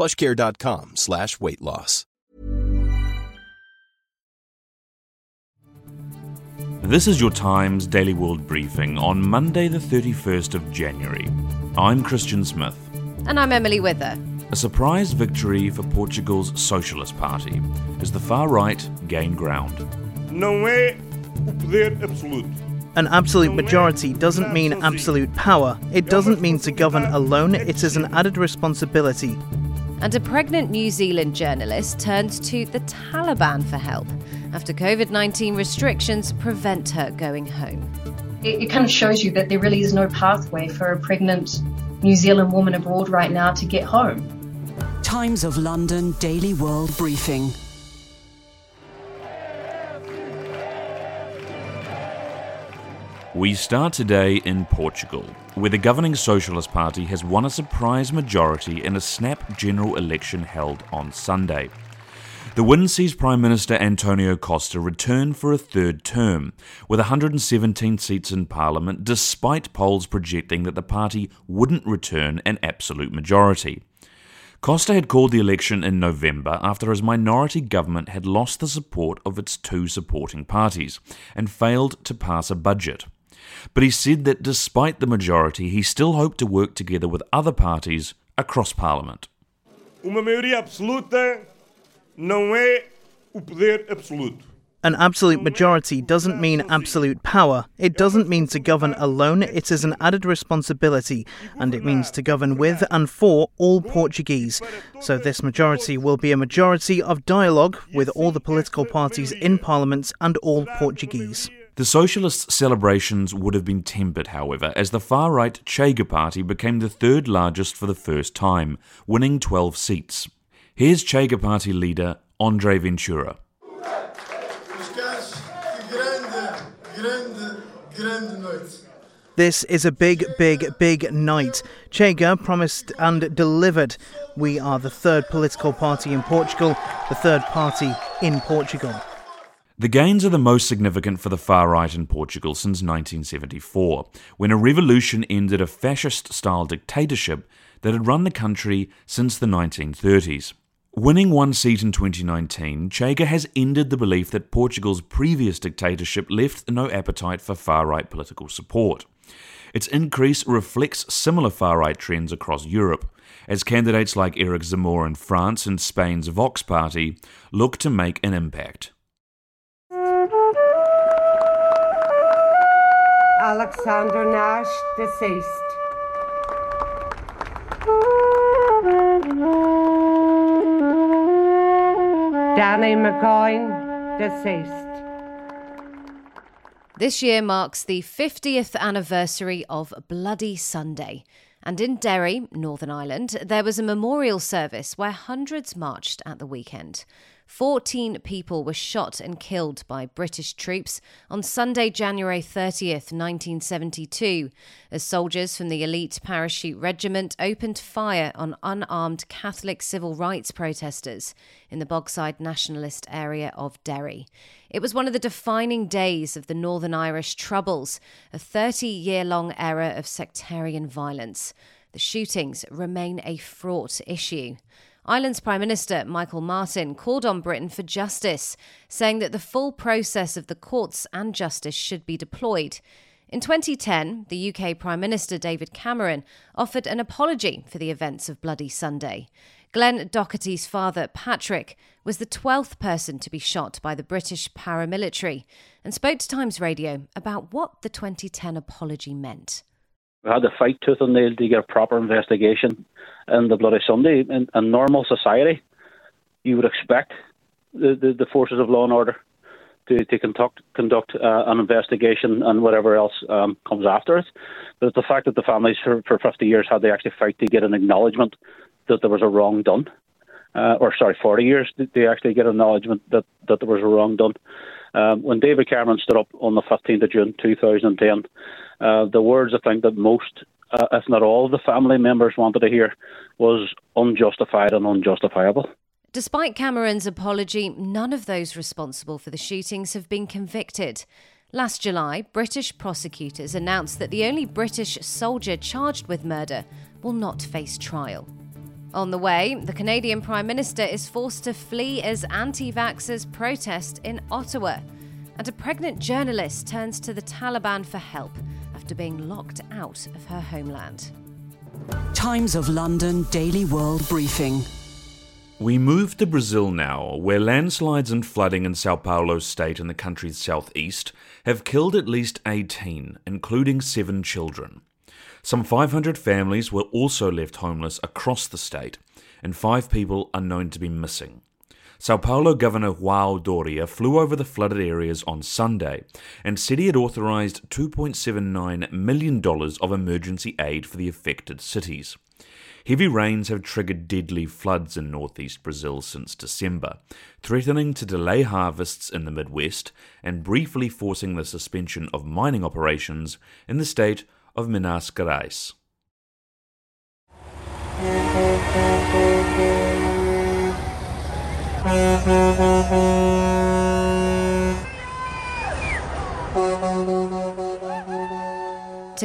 plushcare.com slash weight loss. This is your Times Daily World Briefing on Monday, the 31st of January. I'm Christian Smith. And I'm Emily Wither. A surprise victory for Portugal's Socialist Party as the far right gain ground. Não é o poder absoluto. An absolute majority doesn't mean absolute power. It doesn't mean to govern alone, it is an added responsibility. And a pregnant New Zealand journalist turns to the Taliban for help after COVID 19 restrictions prevent her going home. It, it kind of shows you that there really is no pathway for a pregnant New Zealand woman abroad right now to get home. Times of London Daily World Briefing. We start today in Portugal, where the governing Socialist Party has won a surprise majority in a snap general election held on Sunday. The win sees Prime Minister Antonio Costa return for a third term, with 117 seats in Parliament, despite polls projecting that the party wouldn't return an absolute majority. Costa had called the election in November after his minority government had lost the support of its two supporting parties and failed to pass a budget. But he said that despite the majority, he still hoped to work together with other parties across Parliament. Uma maioria absoluta não é o poder absoluto. An absolute majority doesn't mean absolute power. It doesn't mean to govern alone, it is an added responsibility, and it means to govern with and for all Portuguese. So, this majority will be a majority of dialogue with all the political parties in Parliament and all Portuguese. The Socialists' celebrations would have been tempered, however, as the far right Chega party became the third largest for the first time, winning 12 seats. Here's Chega party leader Andre Ventura. This is a big, big, big night. Chega promised and delivered. We are the third political party in Portugal, the third party in Portugal. The gains are the most significant for the far right in Portugal since 1974, when a revolution ended a fascist style dictatorship that had run the country since the 1930s. Winning one seat in 2019, Chega has ended the belief that Portugal's previous dictatorship left no appetite for far right political support. Its increase reflects similar far right trends across Europe, as candidates like Eric Zemmour in France and Spain's Vox party look to make an impact. Alexander Nash, deceased. Danny McCoy, deceased. This year marks the 50th anniversary of Bloody Sunday. And in Derry, Northern Ireland, there was a memorial service where hundreds marched at the weekend. 14 people were shot and killed by British troops on Sunday, January 30th, 1972, as soldiers from the elite parachute regiment opened fire on unarmed Catholic civil rights protesters in the Bogside nationalist area of Derry. It was one of the defining days of the Northern Irish Troubles, a 30 year long era of sectarian violence. The shootings remain a fraught issue. Ireland's Prime Minister Michael Martin called on Britain for justice, saying that the full process of the courts and justice should be deployed. In 2010, the UK Prime Minister David Cameron offered an apology for the events of Bloody Sunday. Glenn Doherty's father, Patrick, was the 12th person to be shot by the British paramilitary and spoke to Times Radio about what the 2010 apology meant. We had to fight tooth and nail to get a proper investigation in the Bloody Sunday. In a normal society, you would expect the, the, the forces of law and order to, to conduct conduct uh, an investigation and whatever else um, comes after it. But the fact that the families for, for 50 years had to actually fight to get an acknowledgement that there was a wrong done, uh, or sorry, 40 years they actually get an acknowledgement that, that there was a wrong done. Um, when David Cameron stood up on the 15th of June 2010, uh, the words I think that most, uh, if not all, the family members wanted to hear was unjustified and unjustifiable. Despite Cameron's apology, none of those responsible for the shootings have been convicted. Last July, British prosecutors announced that the only British soldier charged with murder will not face trial. On the way, the Canadian Prime Minister is forced to flee as anti vaxxers protest in Ottawa. And a pregnant journalist turns to the Taliban for help after being locked out of her homeland. Times of London Daily World Briefing. We move to Brazil now, where landslides and flooding in Sao Paulo state in the country's southeast have killed at least 18, including seven children. Some 500 families were also left homeless across the state, and five people are known to be missing. Sao Paulo Governor João Doria flew over the flooded areas on Sunday and said he had authorized $2.79 million of emergency aid for the affected cities. Heavy rains have triggered deadly floods in northeast Brazil since December, threatening to delay harvests in the Midwest and briefly forcing the suspension of mining operations in the state of Minas Gerais. To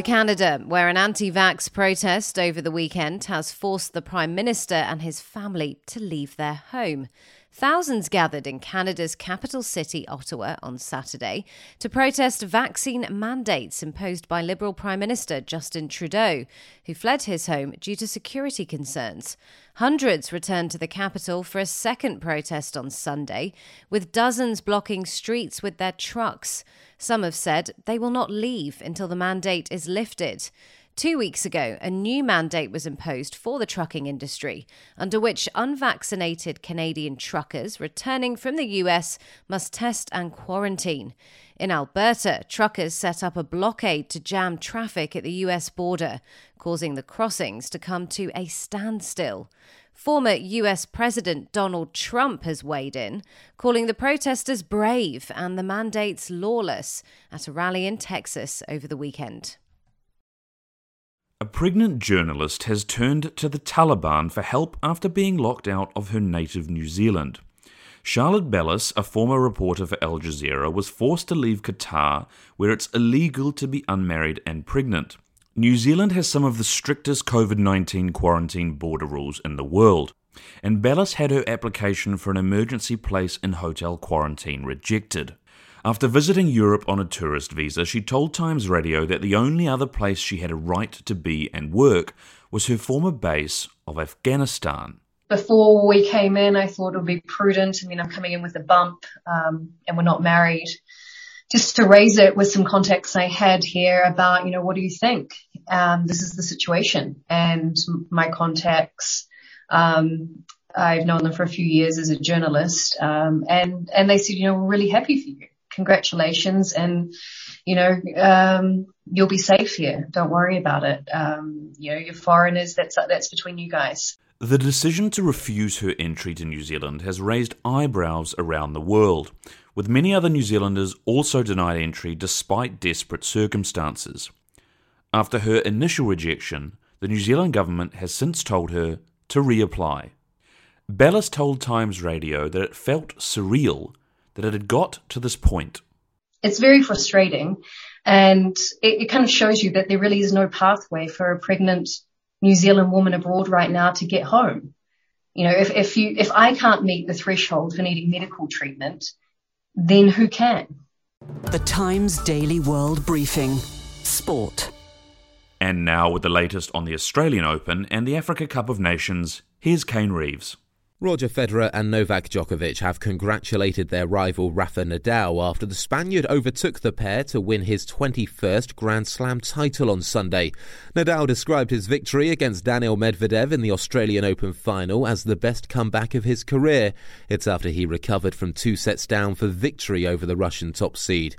Canada, where an anti vax protest over the weekend has forced the Prime Minister and his family to leave their home. Thousands gathered in Canada's capital city, Ottawa, on Saturday to protest vaccine mandates imposed by Liberal Prime Minister Justin Trudeau, who fled his home due to security concerns. Hundreds returned to the capital for a second protest on Sunday, with dozens blocking streets with their trucks. Some have said they will not leave until the mandate is lifted. Two weeks ago, a new mandate was imposed for the trucking industry, under which unvaccinated Canadian truckers returning from the US must test and quarantine. In Alberta, truckers set up a blockade to jam traffic at the US border, causing the crossings to come to a standstill. Former US President Donald Trump has weighed in, calling the protesters brave and the mandates lawless at a rally in Texas over the weekend. A pregnant journalist has turned to the Taliban for help after being locked out of her native New Zealand. Charlotte Bellis, a former reporter for Al Jazeera, was forced to leave Qatar, where it's illegal to be unmarried and pregnant. New Zealand has some of the strictest COVID 19 quarantine border rules in the world, and Bellis had her application for an emergency place in hotel quarantine rejected. After visiting Europe on a tourist visa, she told Times Radio that the only other place she had a right to be and work was her former base of Afghanistan. Before we came in, I thought it would be prudent. I mean, I'm coming in with a bump um, and we're not married just to raise it with some context I had here about, you know, what do you think? Um, this is the situation and my contacts, um, I've known them for a few years as a journalist, um, and, and they said, you know, we're really happy for you. Congratulations. And, you know, um, you'll be safe here. Don't worry about it. Um, you know, you're foreigners. That's, that's between you guys. The decision to refuse her entry to New Zealand has raised eyebrows around the world, with many other New Zealanders also denied entry despite desperate circumstances. After her initial rejection, the New Zealand government has since told her to reapply. Bellis told Times Radio that it felt surreal that it had got to this point. It's very frustrating, and it, it kind of shows you that there really is no pathway for a pregnant New Zealand woman abroad right now to get home. You know, if, if you, if I can't meet the threshold for needing medical treatment, then who can? The Times Daily World Briefing. Sport. And now with the latest on the Australian Open and the Africa Cup of Nations, Here's Kane Reeves. Roger Federer and Novak Djokovic have congratulated their rival Rafa Nadal after the Spaniard overtook the pair to win his 21st Grand Slam title on Sunday. Nadal described his victory against Daniil Medvedev in the Australian Open final as the best comeback of his career. It's after he recovered from two sets down for victory over the Russian top seed.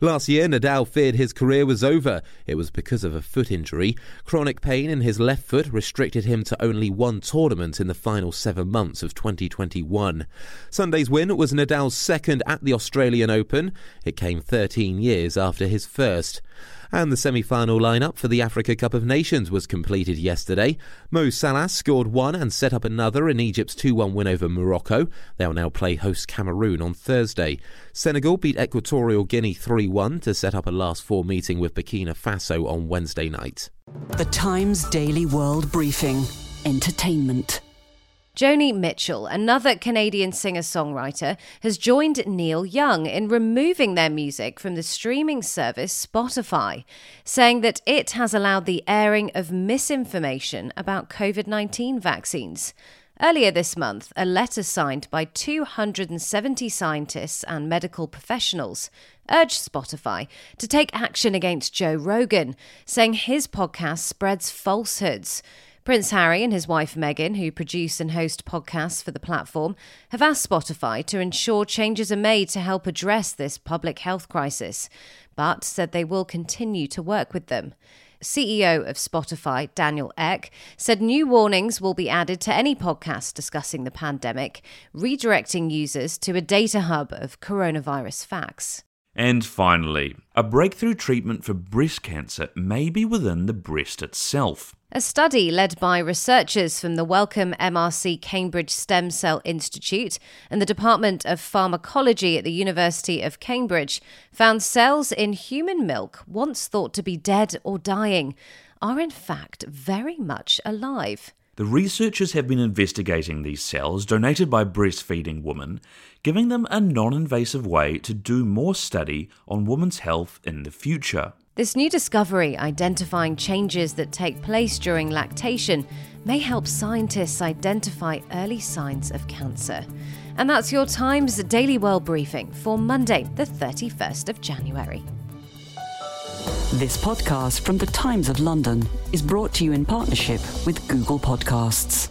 Last year, Nadal feared his career was over. It was because of a foot injury. Chronic pain in his left foot restricted him to only one tournament in the final seven months of 2021. Sunday's win was Nadal's second at the Australian Open. It came 13 years after his first. And the semi final lineup for the Africa Cup of Nations was completed yesterday. Mo Salah scored one and set up another in Egypt's 2 1 win over Morocco. They'll now play host Cameroon on Thursday. Senegal beat Equatorial Guinea 3 1 to set up a last four meeting with Burkina Faso on Wednesday night. The Times Daily World Briefing Entertainment. Joni Mitchell, another Canadian singer songwriter, has joined Neil Young in removing their music from the streaming service Spotify, saying that it has allowed the airing of misinformation about COVID 19 vaccines. Earlier this month, a letter signed by 270 scientists and medical professionals urged Spotify to take action against Joe Rogan, saying his podcast spreads falsehoods. Prince Harry and his wife Meghan, who produce and host podcasts for the platform, have asked Spotify to ensure changes are made to help address this public health crisis, but said they will continue to work with them. CEO of Spotify, Daniel Ek, said new warnings will be added to any podcast discussing the pandemic, redirecting users to a data hub of coronavirus facts. And finally, a breakthrough treatment for breast cancer may be within the breast itself. A study led by researchers from the Wellcome MRC Cambridge Stem Cell Institute and the Department of Pharmacology at the University of Cambridge found cells in human milk, once thought to be dead or dying, are in fact very much alive. The researchers have been investigating these cells donated by breastfeeding women, giving them a non invasive way to do more study on women's health in the future. This new discovery, identifying changes that take place during lactation, may help scientists identify early signs of cancer. And that's your Times Daily World Briefing for Monday, the 31st of January. This podcast from the Times of London is brought to you in partnership with Google Podcasts.